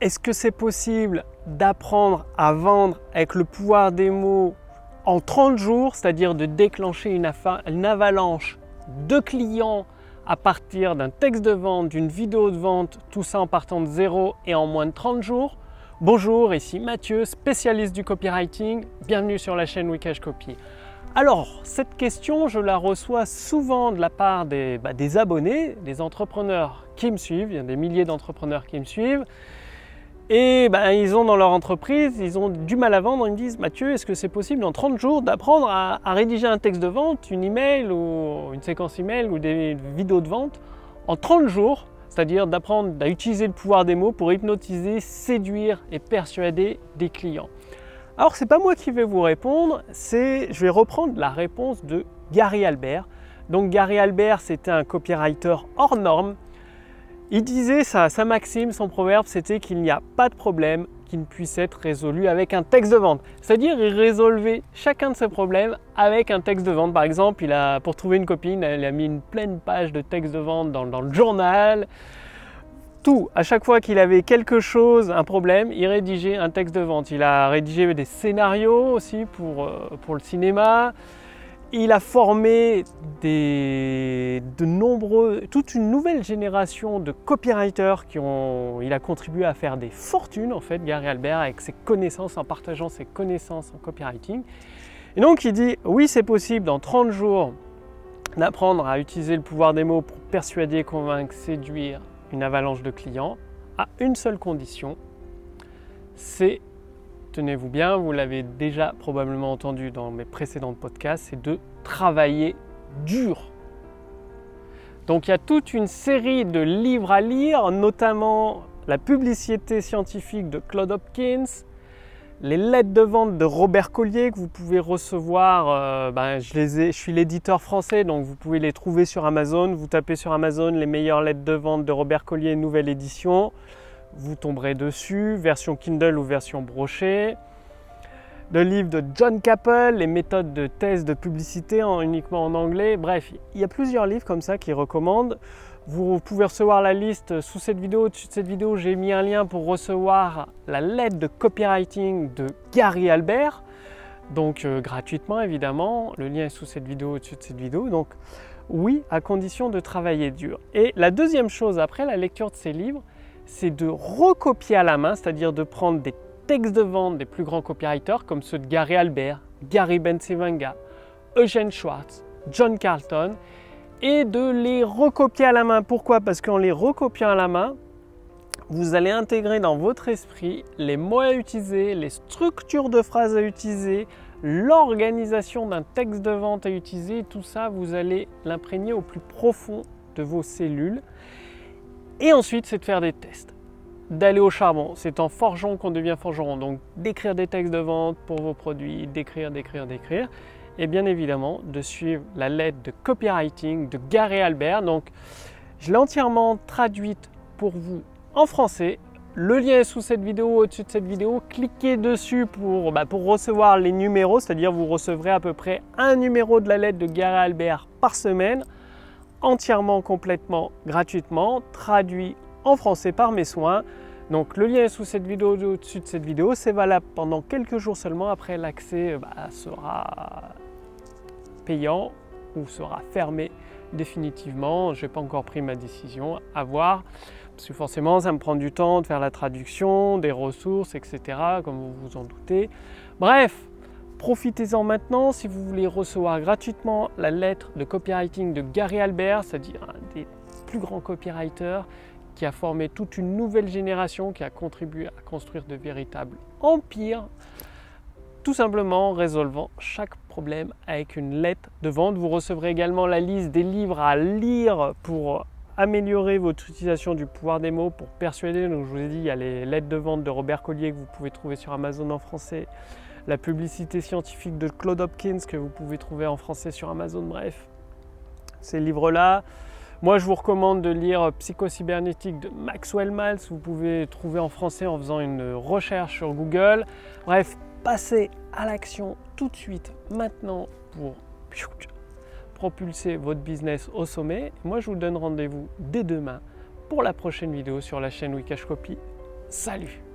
est-ce que c'est possible d'apprendre à vendre avec le pouvoir des mots en 30 jours, c'est-à-dire de déclencher une, avalanche de clients à partir d'un texte de vente, d'une vidéo de vente, tout ça en partant de zéro et en moins de 30 jours? Bonjour, ici Mathieu, spécialiste du copywriting. Bienvenue sur la chaîn Wikash Copy. Alors, cette question, je la reçois souvent de la part des, bah, des abonnés, des entrepreneurs qui me suivent. Il y a des milliers d'entrepreneurs qui me suivent et ben, ils ont dans leur entreprise, ils ont du mal à vendre. Ils me disent Mathieu, est-ce que c'est possible en 30 jours d'apprendre à, rédiger un texte de vente, une email ou une séquence email ou des vidéos de vente en 30 jours C'est-à-dire d'apprendre à utiliser le pouvoir des mots pour hypnotiser, séduire et persuader des clients. Alors, c'est pas moi qui vais vous répondre, c'est je vais reprendre la réponse de Gary Albert. Donc, Gary Albert, c'était un copywriter hors norme il disait sa, sa maxime, son proverbe, c'était qu'il n'y a pas de problème qui ne puisse être résolu avec un texte de vente. C'est-à-dire, il résolvait chacun de ses problèmes avec un texte de vente. Par exemple, il a, pour trouver une copine, il a mis une pleine page de texte de vente dans, le journal. Tout, à chaque fois qu'il avait quelque chose, un problème, il rédigeait un texte de vente. Il a rédigé des scénarios aussi pour, euh, pour le cinéma. Il a formé de nombreux, toute une nouvelle génération de copywriters qui ont, il a contribué à faire des fortunes en fait, Gary Albert, avec ses connaissances, en partageant ses connaissances en copywriting. Et donc il dit, oui c'est possible dans 30 jours d'apprendre à utiliser le pouvoir des mots pour persuader, convaincre, séduire une avalanche de clients, à une seule condition, c'est tenez-vous bien, vous l'avez déjà probablement entendu dans mes précédents podcasts, c'est de travailler dur. Donc il y a toute une série de livres à lire, notamment la publicité scientifique de Claude Hopkins, les lettres de vente de Robert Collier que vous pouvez recevoir, euh, ben, je, suis l'éditeur français, donc vous pouvez les trouver sur Amazon. Vous tapez sur Amazon les meilleures lettres de vente de Robert Collier, nouvelle édition vous tomberez dessus, version Kindle ou version brochée. Le livre de John Capel, les méthodes de thèse de publicité en, uniquement en anglais. Bref, il y a plusieurs livres comme ça qui recommandent. Vous pouvez recevoir la liste sous cette vidéo. Au-dessus de cette vidéo, j'ai mis un lien pour recevoir la lettre de copywriting de Gary Albert. Donc euh, gratuitement évidemment. Le lien est sous cette vidéo, au-dessus de cette vidéo. Donc oui, à condition de travailler dur. Et la deuxième chose après la lecture de ces livres, c'est de recopier à la main, c'est-à-dire de prendre des textes de vente des plus grands copywriters comme ceux de Gary Albert, Gary Bencivenga, Eugene Schwartz, John Carlton, et de les recopier à la main. Pourquoi? Parce qu'en les recopiant à la main, vous allez intégrer dans votre esprit les mots à utiliser, les structures de phrases à utiliser, l'organisation d'un texte de vente à utiliser. Tout ça, vous allez l'imprégner au plus profond de vos cellules. Et ensuite, c'est de faire des tests, d'aller au charbon. C'est en forgeant qu'on devient forgeron. Donc, d'écrire des textes de vente pour vos produits, d'écrire, d'écrire, d'écrire. Et bien évidemment, de suivre la lettre de copywriting de Gary Albert. Donc, je l'ai entièrement traduite pour vous en français. Le lien est sous cette vidéo, au-dessus de cette vidéo. Cliquez dessus pour, bah, pour recevoir les numéros, c'est-à-dire vous recevrez à peu près un numéro de la lettre de Gary Albert par semaine entièrement, complètement, gratuitement, traduit en français par mes soins. Donc le lien est sous cette vidéo, au-dessus de cette vidéo. C'est valable pendant quelques jours seulement. Après, l'accès bah, sera payant ou sera fermé définitivement. Je n'ai pas encore pris ma décision. À voir. Parce que forcément, ça me prend du temps de faire la traduction, des ressources, etc. Comme vous vous en doutez. Bref, Profitez-en maintenant si vous voulez recevoir gratuitement la lettre de copywriting de Gary Albert, c'est-à-dire un des plus grands copywriters qui a formé toute une nouvelle génération, qui a contribué à construire de véritables empires, tout simplement en résolvant chaque problème avec une lettre de vente. Vous recevrez également la liste des livres à lire pour améliorer votre utilisation du pouvoir des mots, pour persuader. Donc je vous ai dit, il y a les lettres de vente de Robert Collier que vous pouvez trouver sur Amazon en français la publicité scientifique de Claude Hopkins que vous pouvez trouver en français sur Amazon. Bref, ces livres-là. Moi, je vous recommande de lire Psychocybernétique de Maxwell Maltz. Vous pouvez trouver en français en faisant une recherche sur Google. Bref, passez à l'action tout de suite, maintenant, pour propulser votre business au sommet. Moi, je vous donne rendez-vous dès demain pour la prochaine vidéo sur la chaîne Wikash Copy. Salut